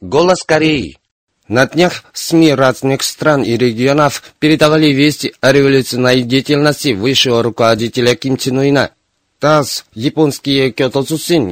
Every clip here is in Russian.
Голос Кореи. На днях СМИ разных стран и регионов передавали вести о революционной деятельности высшего руководителя Ким Чен Ына ТАСС, японские Кёто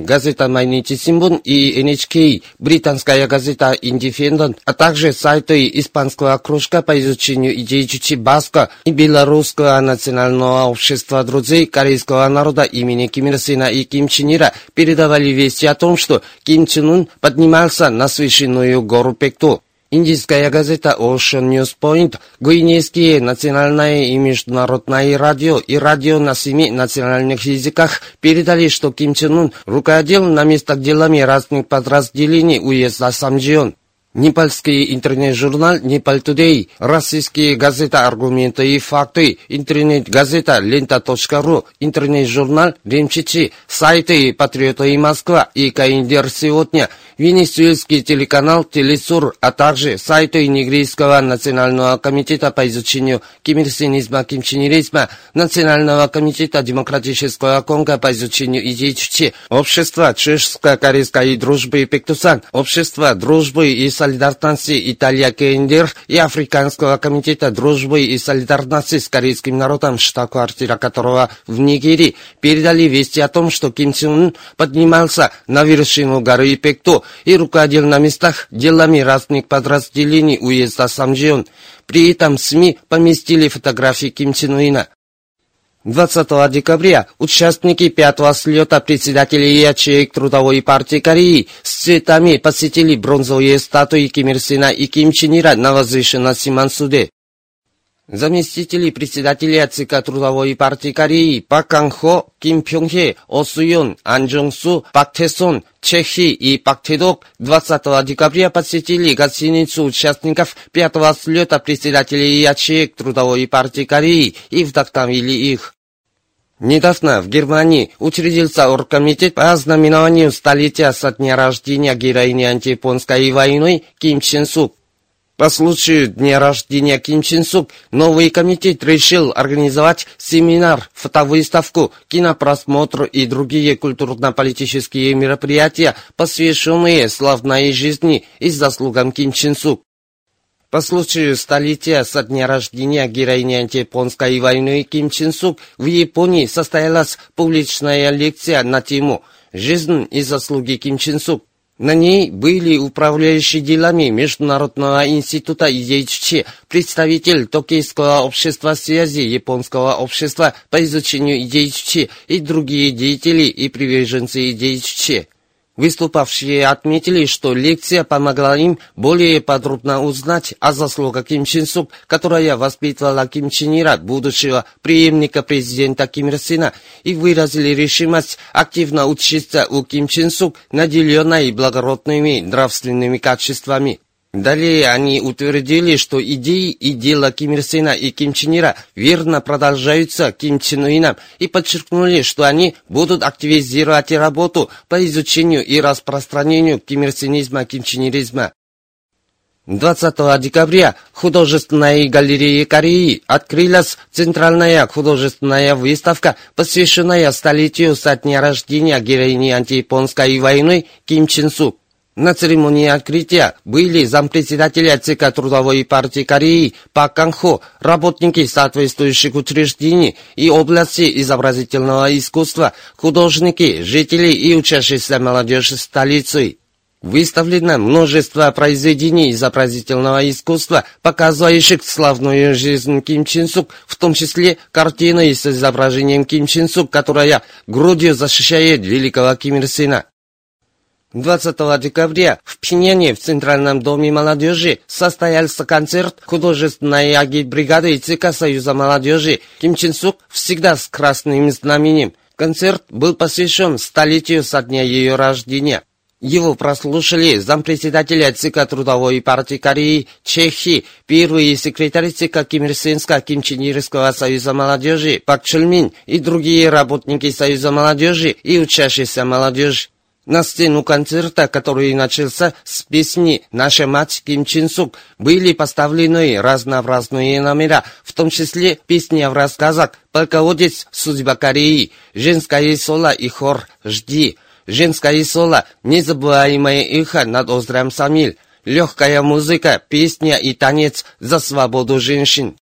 газета Майничи Симбун и NHK, британская газета Independent, а также сайты испанского кружка по изучению идей Чучи Баска и белорусского национального общества друзей корейского народа имени Ким Ир Сына и Ким Чен Ира передавали вести о том, что Ким Чен Ун поднимался на священную гору Пекту. Индийская газета Ocean News Point, гвинейские национальное и международное радио и радио на семи национальных языках передали, что Ким Чен Ун руководил на местах делами разных подразделений уезда Самджион. Непальский интернет-журнал «Непаль Тудей», российские газеты «Аргументы и факты», интернет-газета «Лента.ру», интернет-журнал «Ремчичи», сайты «Патриота и Москва» и «Каиндер сегодня», венесуэльский телеканал «Телесур», а также сайты Нигерийского национального комитета по изучению кимирсинизма, кимчинеризма, Национального комитета демократического Конго по изучению идей Чучи, Общество чешско-корейской дружбы Пектусан, Общество дружбы и солидарности Италия Кендер и Африканского комитета дружбы и солидарности с корейским народом, штаб-квартира которого в Нигерии, передали вести о том, что Ким Чен Ун поднимался на вершину горы Пекту и руководил на местах делами разных подразделений уезда Самджион. При этом СМИ поместили фотографии Ким Чен Уина. 20 декабря участники пятого слета председателей ячеек Трудовой партии Кореи с цветами посетили бронзовые статуи Ким Ир Сена и Ким Чен Ира на возвышенности Мансуде. Заместители председателя ЦК Трудовой партии Кореи Пак Канхо, Ким Пёнхе, О Суюн, Ан Джонсу, Пак Тэсон, Чехи и Пак Тэдок 20 декабря посетили гостиницу участников пятого слета председателей ячеек Трудовой партии Кореи и вдохновили их. Недавно в Германии учредился оргкомитет по знаменованию столетия со дня рождения героини антияпонской войны Ким Чен Сук. По случаю дня рождения Ким Чен Сук, новый комитет решил организовать семинар, фотовыставку, кинопросмотр и другие культурно-политические мероприятия, посвященные славной жизни и заслугам Ким Чен Сук. По случаю столетия со дня рождения героини антияпонской войны Ким Чен Сук в Японии состоялась публичная лекция на тему «Жизнь и заслуги Ким Чен Сук». На ней были управляющий делами Международного института ИДЧ, представитель Токийского общества связи Японского общества по изучению ИДЧ и другие деятели и приверженцы ИДЧ. Выступавшие отметили, что лекция помогла им более подробно узнать о заслугах Ким Чен Сук, которая воспитывала Ким Чен Ира, будущего преемника президента Ким Ир Сена, и выразили решимость активно учиться у Ким Чен Сук, наделенной благородными нравственными качествами. Далее они утвердили, что идеи и дела Ким Ир Сена и Ким Чен Ира верно продолжаются Ким Чен Ыном и подчеркнули, что они будут активизировать работу по изучению и распространению Ким Ир Сенизма, Ким Чен Иризма. 20 декабря в художественной галерее Кореи открылась центральная художественная выставка, посвященная столетию со дня рождения героини антияпонской войны Ким Чен Сук. На церемонии открытия были зампредседателя ЦК Трудовой партии Кореи Пак Канхо, работники соответствующих учреждений и области изобразительного искусства, художники, жители и учащиеся молодежь столицы. Выставлено множество произведений изобразительного искусства, показывающих славную жизнь Ким Чен Сук, в том числе картины с изображением Ким Чен Сук, которая грудью защищает великого Ким Ир Сена. 20 декабря в Пхеньяне в Центральном доме молодежи состоялся концерт художественной агитбригады ЦК Союза молодежи Ким Чен Сук всегда с красным знаменем. Концерт был посвящен столетию со дня ее рождения. Его прослушали зампредседателя ЦК Трудовой партии Кореи Чехии, первый секретарь ЦК Ким Ир Сенска Ким Чен Ирского союза молодежи Пак Чульмин и другие работники союза молодежи и учащиеся молодежи. На сцену концерта, который начался с песни «Наша мать Ким Чин Сук», были поставлены разнообразные номера, в том числе песня в рассказах «Полководец. Судьба Кореи», «Женское соло» и хор «Жди». женское соло, незабываемое эхо над озером Самиль, легкая музыка, песня и танец за свободу женщин.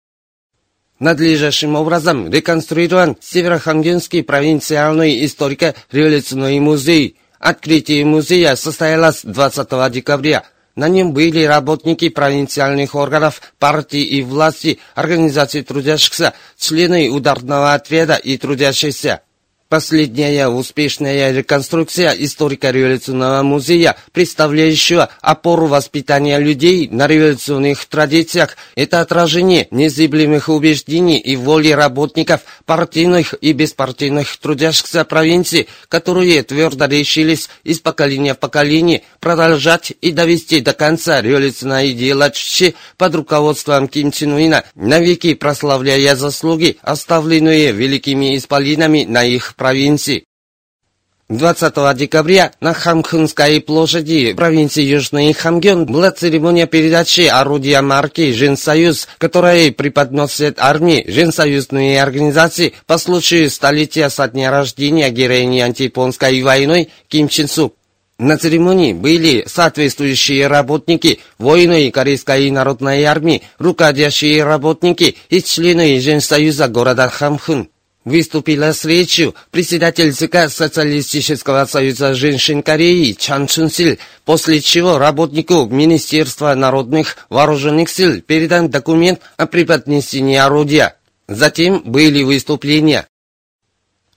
Надлежащим образом реконструирован Северохангенский провинциальный историко-революционный музей. Открытие музея состоялось 20 декабря. На нем были работники провинциальных органов, партии и власти, организаций трудящихся, члены ударного отряда и трудящиеся. Последняя успешная реконструкция историко-революционного музея, представляющего опору воспитания людей на революционных традициях, это отражение незыблемых убеждений и воли работников партийных и беспартийных трудящихся провинций, которые твердо решились из поколения в поколение продолжать и довести до конца революционное дело Чучи под руководством Ким Чен Уина, навеки прославляя заслуги, оставленные великими исполинами на их провинций. 20 декабря на Хамхунской площади провинции Южный Хамгён была церемония передачи орудия марки «Женсоюз», которая преподносит армии, женсоюзные организации по случаю столетия со дня рождения героини антияпонской войны Ким Чен Сук. На церемонии были соответствующие работники воины Корейской народной армии, руководящие работники и члены Женсоюза города Хамхун выступила с речью председатель ЦК Социалистического союза женщин Кореи Чан Чунсил, после чего работнику Министерства народных вооруженных сил передан документ о преподнесении орудия. Затем были выступления.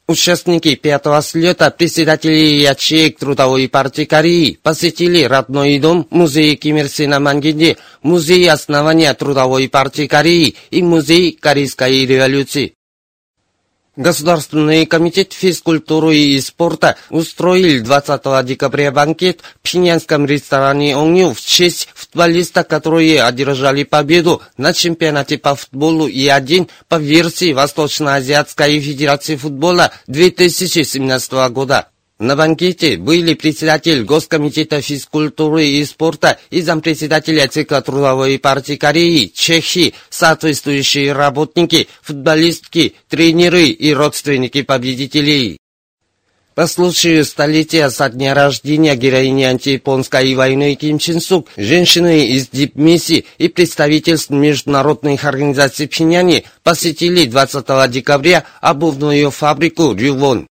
Участники пятого слета председателей ячеек Трудовой партии Кореи посетили родной дом музей Ким Ир Сена Мангинде, музей основания Трудовой партии Кореи и музей Корейской революции. Государственный комитет физкультуры и спорта устроил 20 декабря банкет в пхеньянском ресторане «Онгю» в честь футболистов, которые одержали победу на чемпионате по футболу И1 по версии Восточно-Азиатской Федерации футбола 2017 года. На банкете были председатель Госкомитета физкультуры и спорта и зампредседателя ЦК Трудовой партии Кореи, Чехии, соответствующие работники, футболистки, тренеры и родственники победителей. По случаю столетия со дня рождения героини антияпонской войны Ким Чен Сук, женщины из дипмиссии и представительств международных организаций Пхеньяне посетили 20 декабря обувную фабрику Рювон.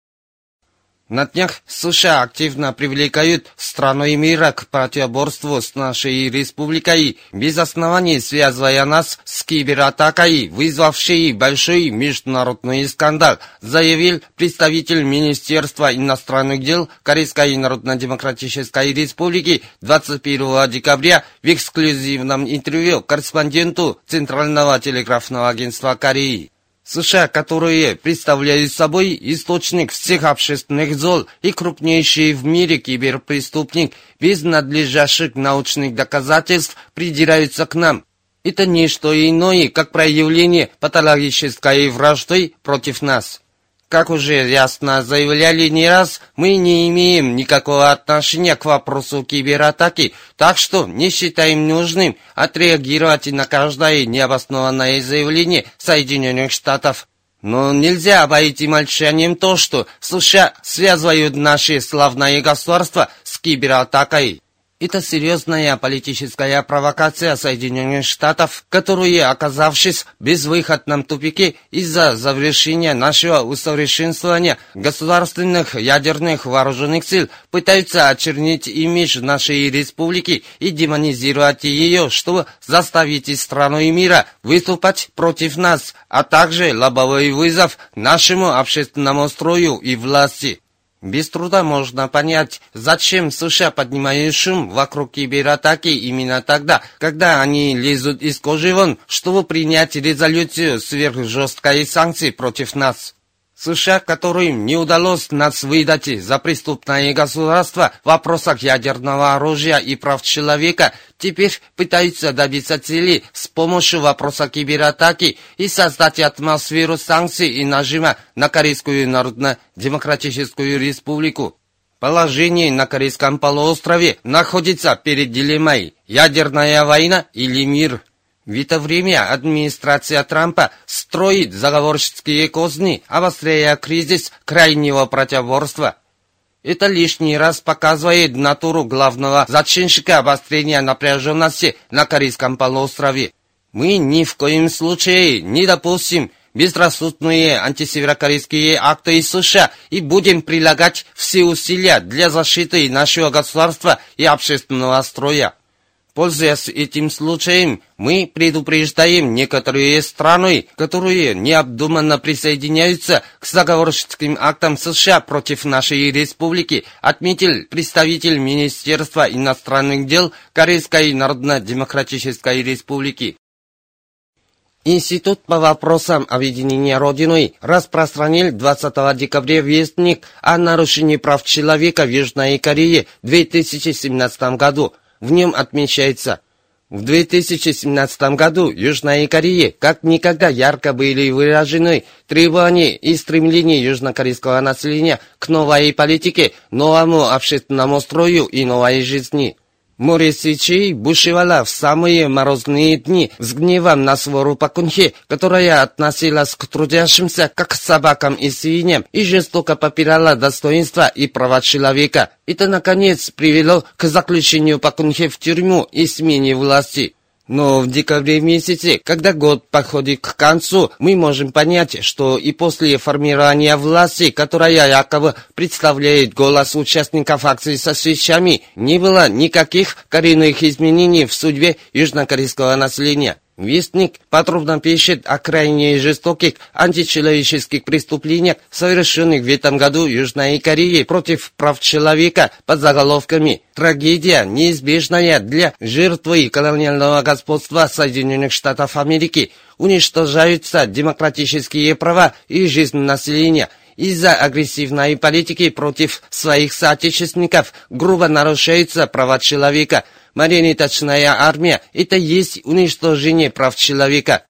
На днях США активно привлекают страны мира к противоборству с нашей республикой, без оснований связывая нас с кибератакой, вызвавшей большой международный скандал, заявил представитель Министерства иностранных дел Корейской Народно-Демократической Республики 21 декабря в эксклюзивном интервью корреспонденту Центрального телеграфного агентства Кореи. США, которые представляют собой источник всех общественных зол и крупнейший в мире киберпреступник, без надлежащих научных доказательств придираются к нам. Это не что иное, как проявление патологической вражды против нас. Как уже ясно заявляли не раз, мы не имеем никакого отношения к вопросу кибератаки, так что не считаем нужным отреагировать на каждое необоснованное заявление Соединенных Штатов. Но нельзя обойти молчанием то, что США связывают наши славное государство с кибератакой. Это серьезная политическая провокация Соединенных Штатов, которые, оказавшись в безвыходном тупике из-за завершения нашего усовершенствования государственных ядерных вооруженных сил, пытаются очернить имидж нашей республики и демонизировать ее, чтобы заставить страну и мира выступать против нас, а также лобовой вызов нашему общественному строю и власти. Без труда можно понять, зачем США поднимают шум вокруг кибератаки именно тогда, когда они лезут из кожи вон, чтобы принять резолюцию сверхжесткой санкций против нас. США, которым не удалось нас выдать за преступное государство в вопросах ядерного оружия и прав человека, теперь пытаются добиться цели с помощью вопроса кибератаки и создать атмосферу санкций и нажима на Корейскую Народно-Демократическую Республику. Положение на Корейском полуострове находится перед дилеммой «Ядерная война или мир?». В это время администрация Трампа строит заговорческие козни, обостряя кризис крайнего противоборства. Это лишний раз показывает натуру главного зачинщика обострения напряженности на Корейском полуострове. Мы ни в коем случае не допустим безрассудные антисеверокорейские акты из США и будем прилагать все усилия для защиты нашего государства и общественного строя. Пользуясь этим случаем, мы предупреждаем некоторые страны, которые необдуманно присоединяются к заговорщическим актам США против нашей республики, отметил представитель Министерства иностранных дел Корейской Народно-Демократической Республики. Институт по вопросам объединения Родиной распространил 20 декабря вестник о нарушении прав человека в Южной Корее в 2017 году. В нем отмечается, в 2017 году в Южной Корее как никогда ярко были выражены требования и стремления южнокорейского населения к новой политике, новому общественному строю и новой жизни. Море свечей бушевало в самые морозные дни с гневом на свору Пакунхи, которая относилась к трудящимся как к собакам и свиньям и жестоко попирала достоинство и права человека. Это, наконец, привело к заключению Пакунхи в тюрьму и смене власти. Но в декабре месяце, когда год подходит к концу, мы можем понять, что и после формирования власти, которая якобы представляет голос участников акции со свечами, не было никаких коренных изменений в судьбе южнокорейского населения. Вестник подробно пишет о крайне жестоких античеловеческих преступлениях, совершенных в этом году Южной Кореей против прав человека под заголовками «Трагедия, неизбежная для жертвы колониального господства Соединенных Штатов Америки», уничтожаются демократические права и жизнь населения – из-за агрессивной политики против своих соотечественников грубо нарушаются права человека – марионеточная армия – это есть уничтожение прав человека.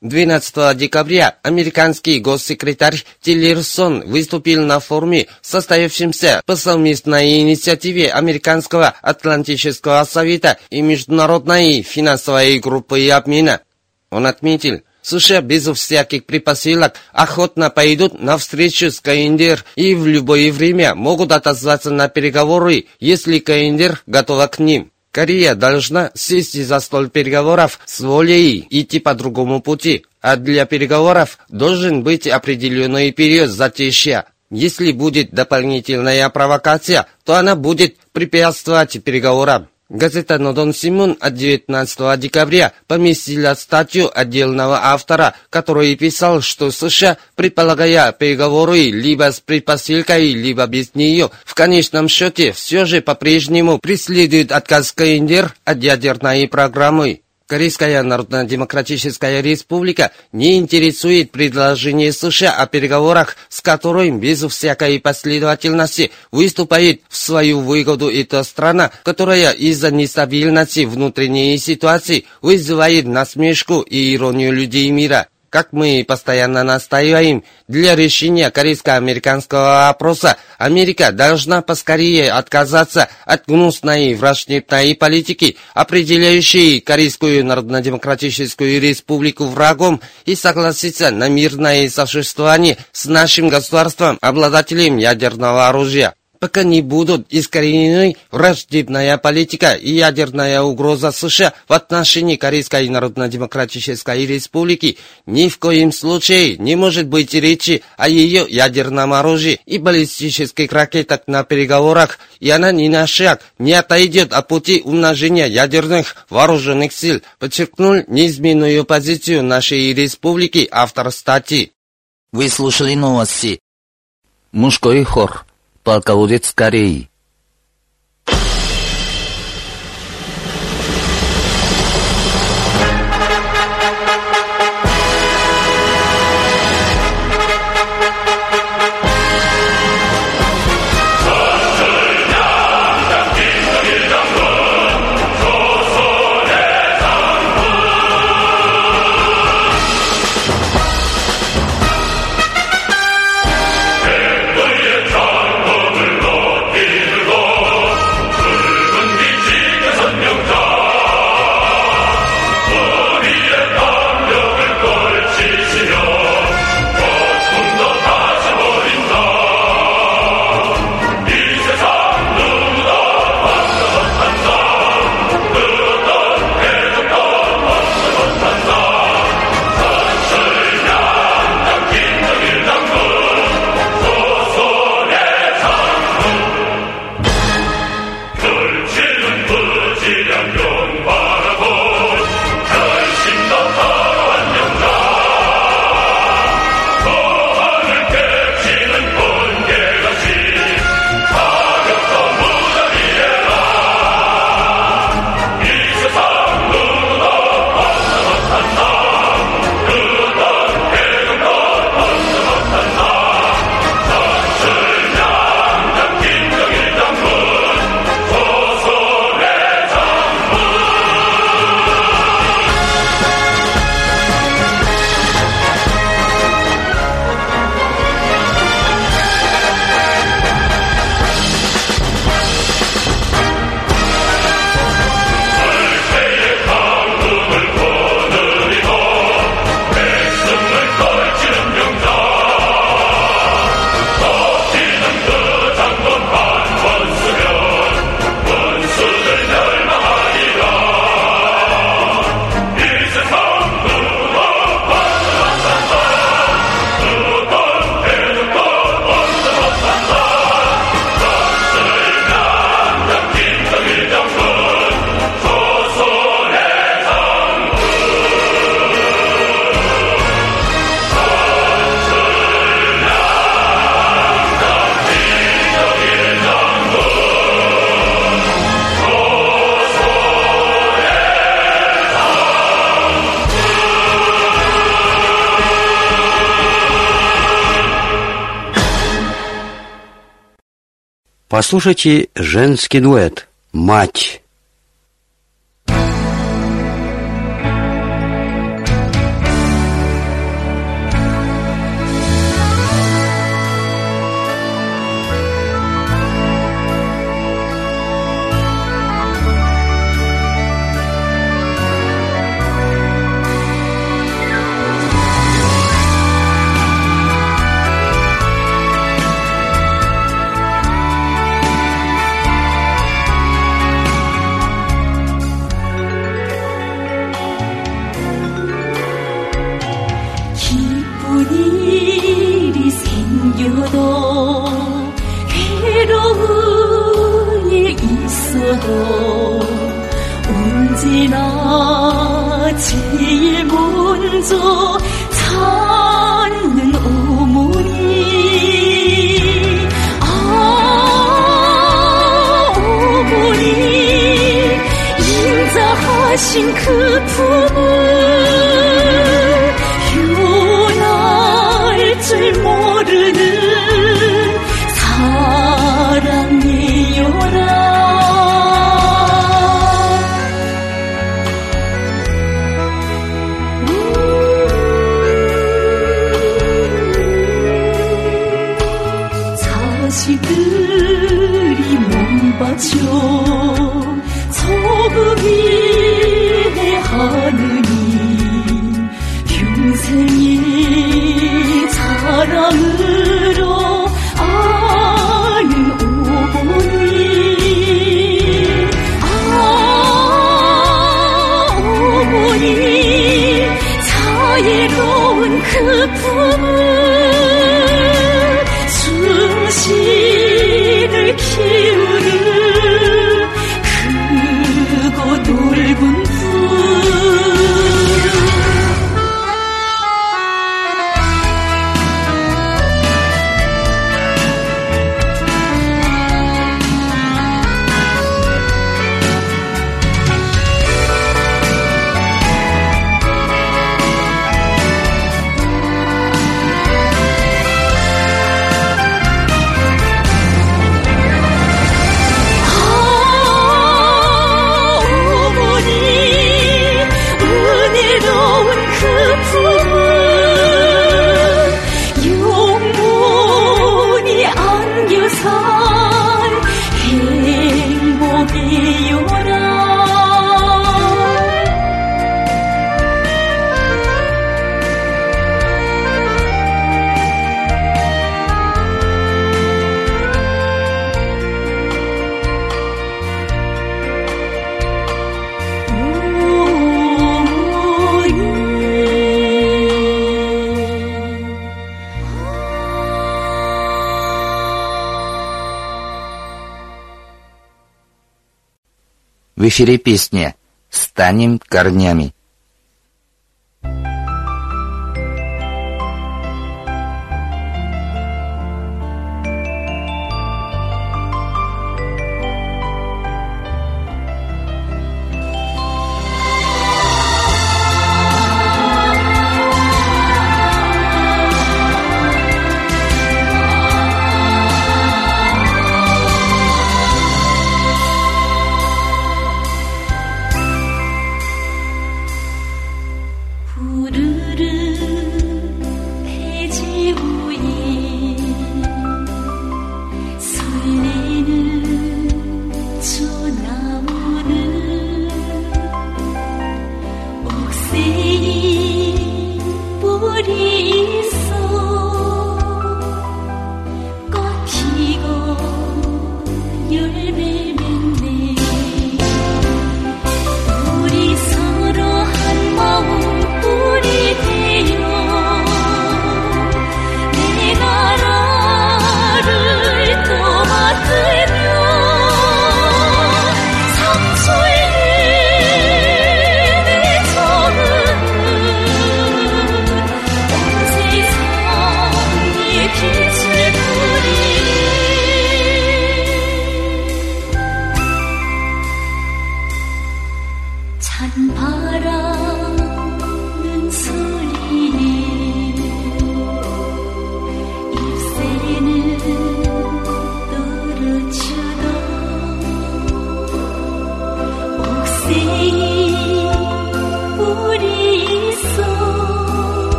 12 декабря американский госсекретарь Тиллерсон выступил на форуме, состоявшемся по совместной инициативе Американского Атлантического совета и Международной финансовой группы обмена. Он отметил, США без всяких припасилок охотно пойдут навстречу с КНДР и в любое время могут отозваться на переговоры, если КНДР готова к ним. Корея должна сесть за стол переговоров с волей идти по другому пути, а для переговоров должен быть определенный период затишья. Если будет дополнительная провокация, то она будет препятствовать переговорам. Газета «Нодон Симон» от 19 декабря поместила статью отдельного автора, который писал, что США, предполагая переговоры либо с предпосылкой, либо без нее, в конечном счете все же по-прежнему преследуют отказ КНДР от ядерной программы. Корейская Народно-Демократическая Республика не интересует предложение США о переговорах, с которым без всякой последовательности выступает в свою выгоду эта страна, которая из-за нестабильности внутренней ситуации вызывает насмешку и иронию людей мира. Как мы постоянно настаиваем, для решения корейско-американского вопроса Америка должна поскорее отказаться от гнусной враждебной политики, определяющей Корейскую Народно-Демократическую Республику врагом, и согласиться на мирное существование с нашим государством, обладателем ядерного оружия пока не будут искоренены враждебная политика и ядерная угроза США в отношении Корейской Народно-Демократической Республики, ни в коем случае не может быть речи о ее ядерном оружии и баллистических ракетах на переговорах, и она ни на шаг не отойдет от пути умножения ядерных вооруженных сил, подчеркнул неизменную позицию нашей республики автор статьи. Вы слушали новости. Мужской хор バカでつれい。Послушайте женский дуэт «Мать». 思后，忘记那彻夜满座，残忍无满意。心可扑灭。эфире песня «Станем корнями».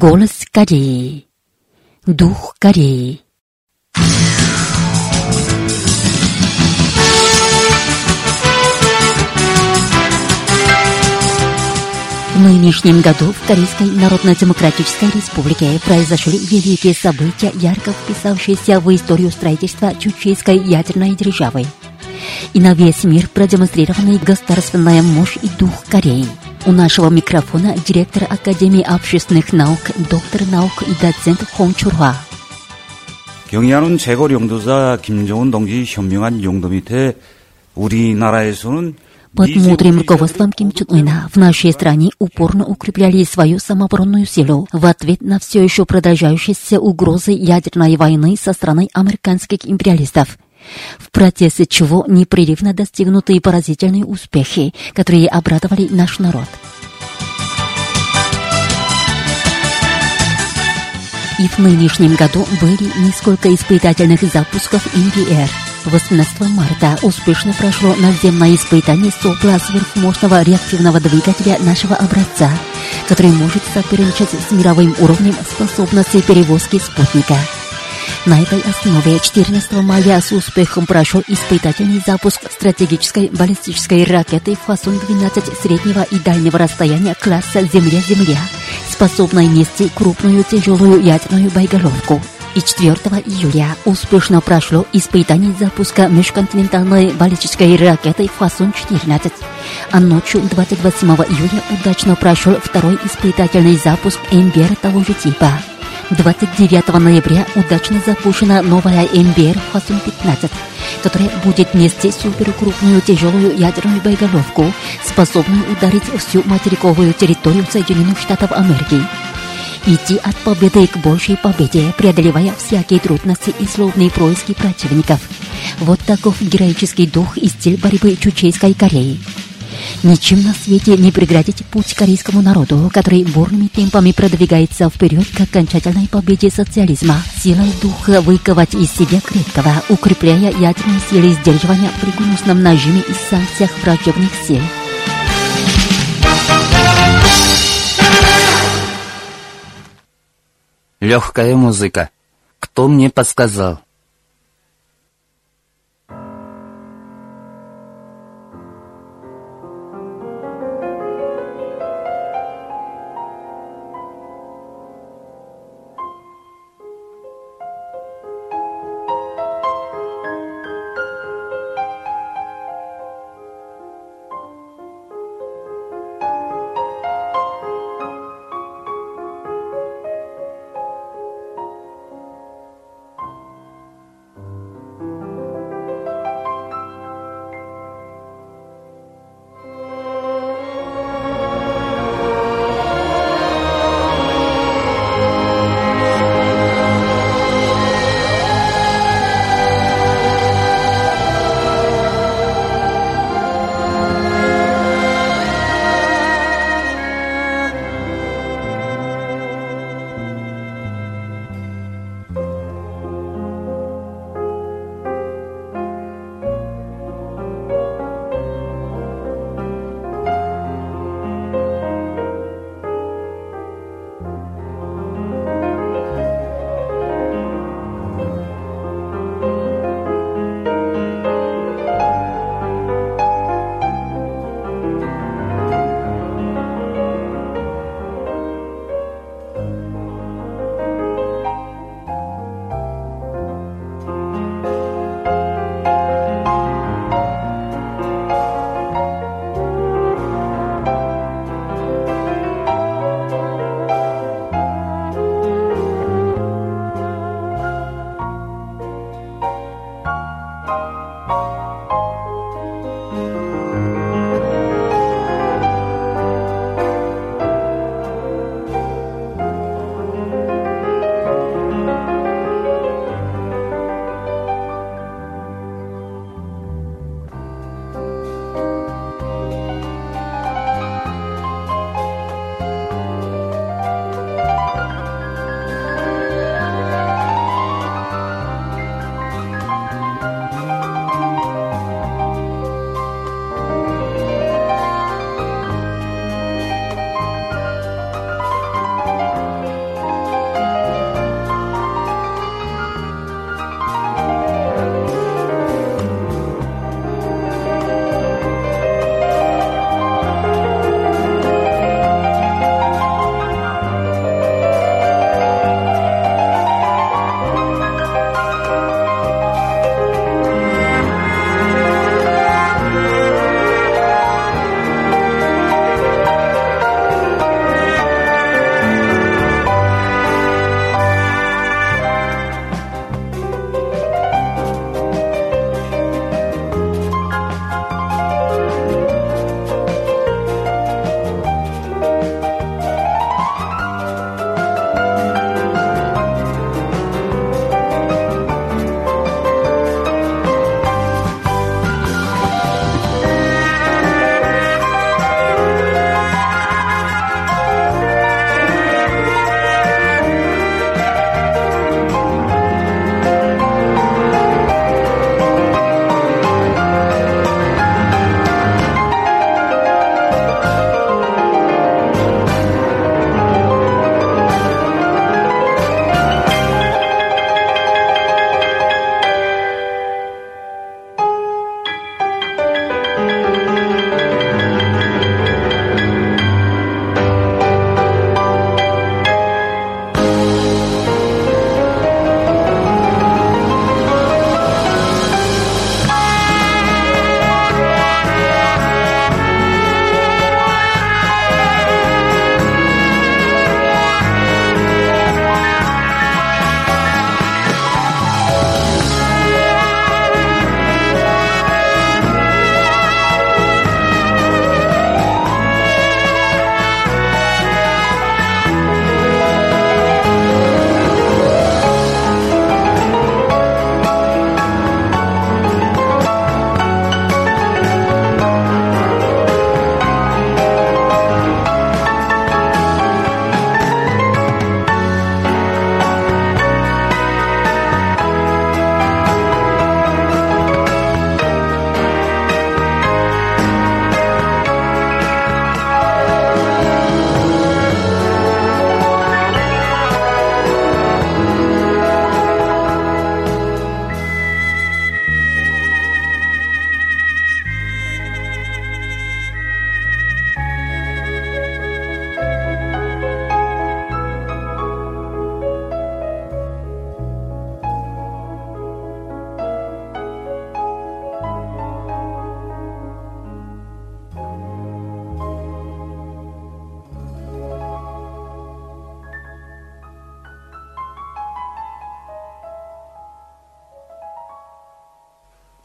Голос Кореи. Дух Кореи. В нынешнем году в Корейской Народно-Демократической Республике произошли великие события, ярко вписавшиеся в историю строительства чучейской ядерной державы. И на весь мир продемонстрированный государственная мощь и дух Кореи. У нашего микрофона директор Академии общественных наук, доктор наук и доцент Хон Чурха. 경이하는 재걸 용도사 김정은 동지 현명한 용도 밑에 우리나라에서는 под мудрым руководством Ким Чен Ына в нашей стране упорно укрепляли свою самооборонную силу в ответ на все еще продолжающиеся угрозы ядерной войны со стороны американских империалистов – в процессе чего непрерывно достигнуты поразительные успехи, которые обрадовали наш народ. И в нынешнем году были несколько испытательных запусков МБР. 18 марта успешно прошло наземное испытание сопла сверхмощного реактивного двигателя нашего образца, который может соперничать с мировым уровнем способности перевозки спутника. На этой основе 14 мая с успехом прошел испытательный запуск стратегической баллистической ракеты Фасон-12 среднего и дальнего расстояния класса Земля-Земля, способной нести крупную тяжелую ядерную боеголовку. И 4 июля успешно прошло испытание запуска межконтинентальной баллистической ракеты Фасон-14. А ночью 28 июля удачно прошел второй испытательный запуск МБР того же типа. 29 ноября удачно запущена новая МБР Фасон-15, которая будет нести суперкрупную тяжелую ядерную боеголовку, способную ударить всю материковую территорию Соединенных Штатов Америки. Идти от победы к большей победе, преодолевая всякие трудности и словные происки противников. Вот таков героический дух и стиль борьбы Чучейской Кореи. Ничем на свете не преградить путь корейскому народу, который бурными темпами продвигается вперед к окончательной победе социализма, силой духа выковать из себя крепкого, укрепляя ядерные силы сдерживания при гнусном нажиме и санкциях враждебных сил. Легкая музыка. Кто мне подсказал?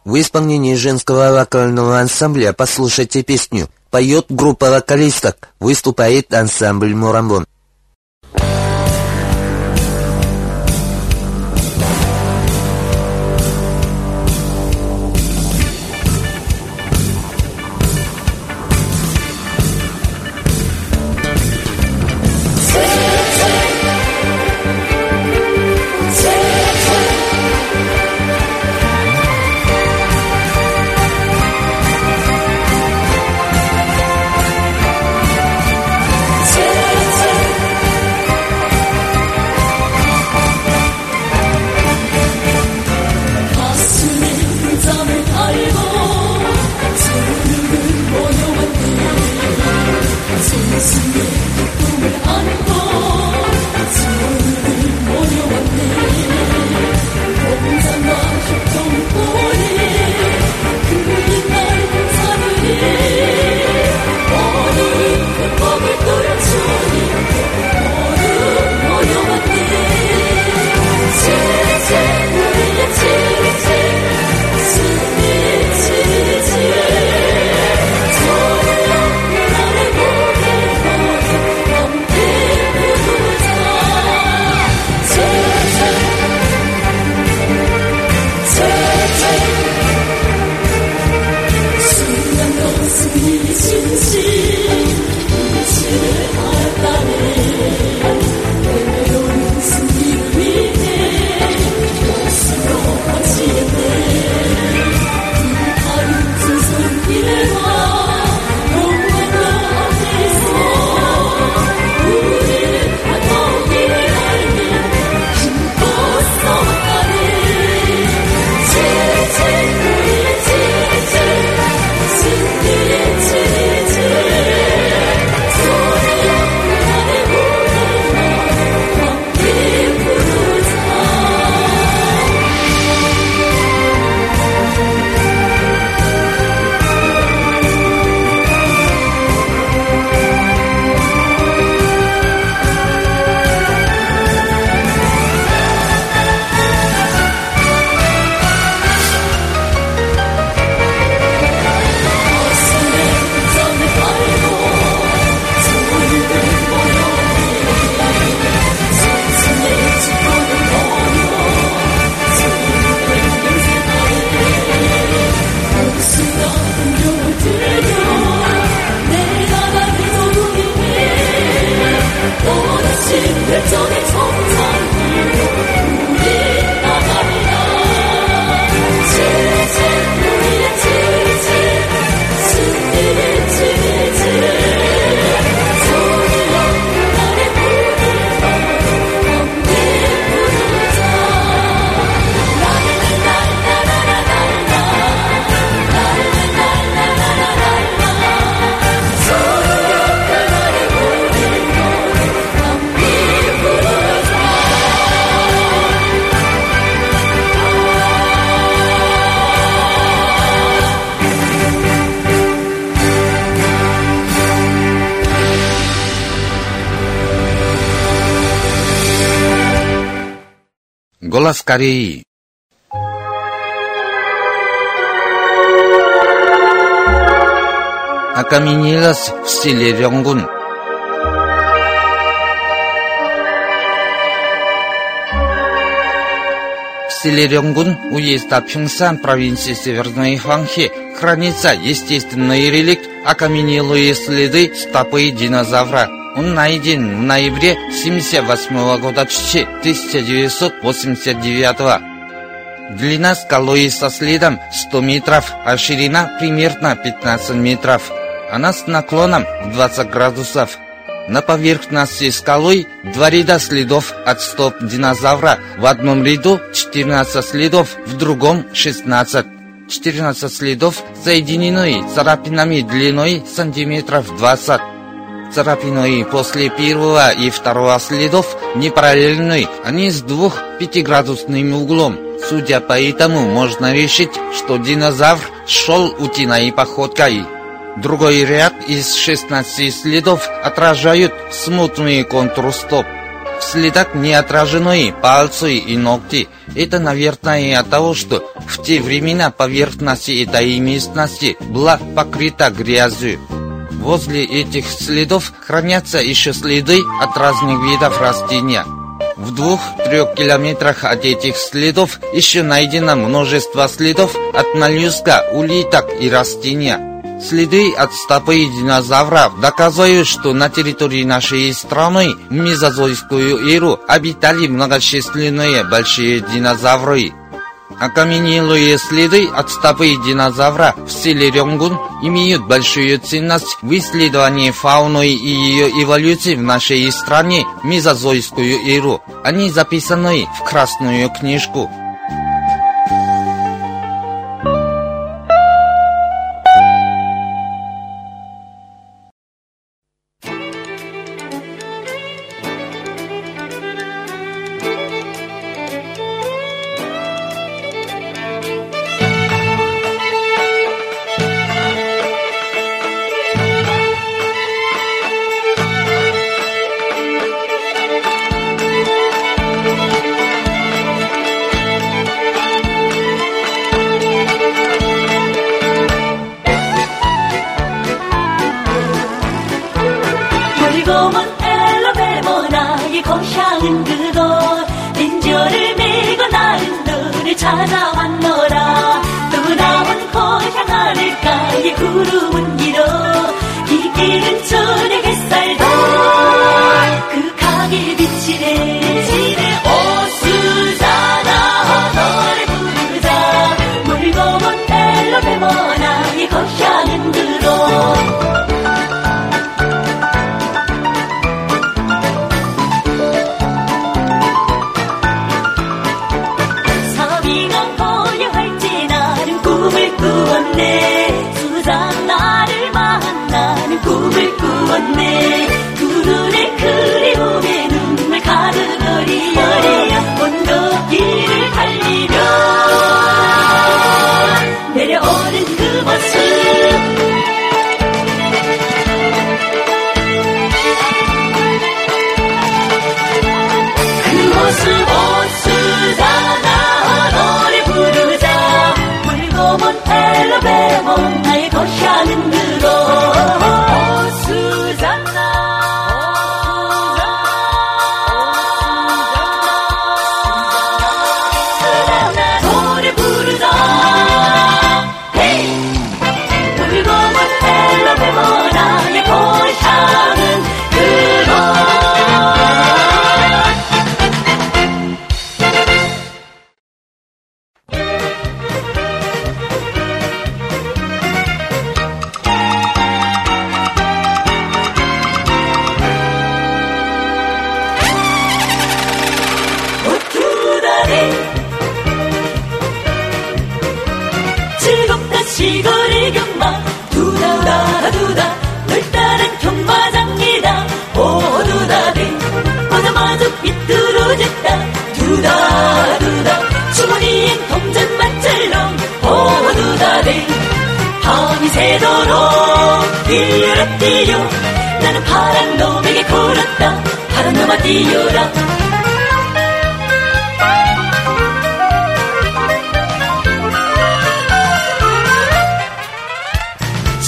В исполнении женского вокального ансамбля «Послушайте песню» поет группа вокалисток, выступает ансамбль «Мурамбон». Мала скорее!» Окаменелась в селе Венгун. Селеренгун, уезда Пхенсан, провинции Северной Ханхи, хранится естественный реликт окаменелые следы стопы динозавра. Он найден в ноябре 1978 года 1989 Длина скалы со следом 100 метров, а ширина примерно 15 метров. Она с наклоном в 20 градусов. На поверхности скалы два ряда следов от стоп динозавра. В одном ряду 14 следов, в другом 16. 14 следов соединены царапинами длиной сантиметров 20. Царапиной после первого и второго следов не параллельны, они с двух пятиградусным углом. Судя по этому, можно решить, что динозавр шел утиной походкой. Другой ряд из 16 следов отражают смутные контур стоп. В следах не отражены пальцы и ногти. Это, наверное, от того, что в те времена поверхность этой местности была покрыта грязью. Возле этих следов хранятся еще следы от разных видов растения. В двух-трех километрах от этих следов еще найдено множество следов от моллюска, улиток и растения. Следы от стопы динозавра доказывают, что на территории нашей страны в мезозойскую эру обитали многочисленные большие динозавры. Окаменелые следы от стопы динозавра в стиле Рёнгун имеют большую ценность в исследовании фауны и ее эволюции в нашей стране мезозойскую эру. Они записаны в Красную книжку.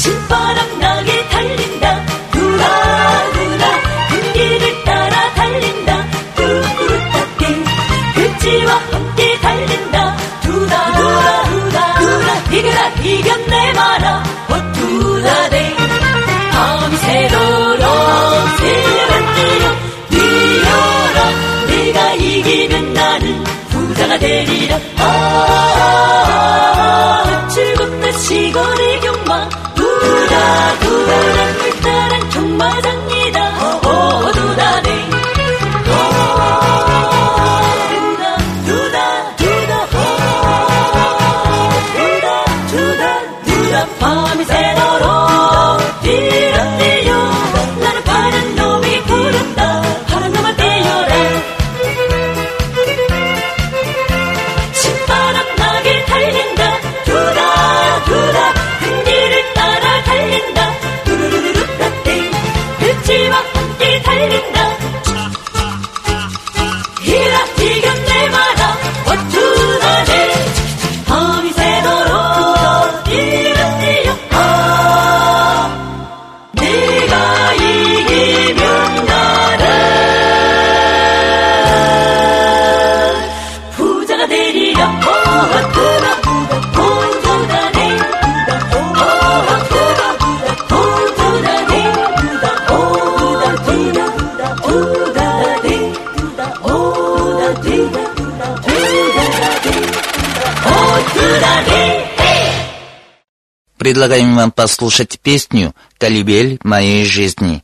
신바람 나게 предлагаем вам послушать песню «Колебель моей жизни».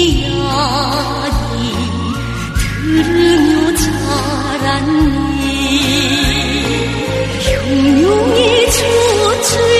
이야기 들으며 자랐니 흉흉히 젖을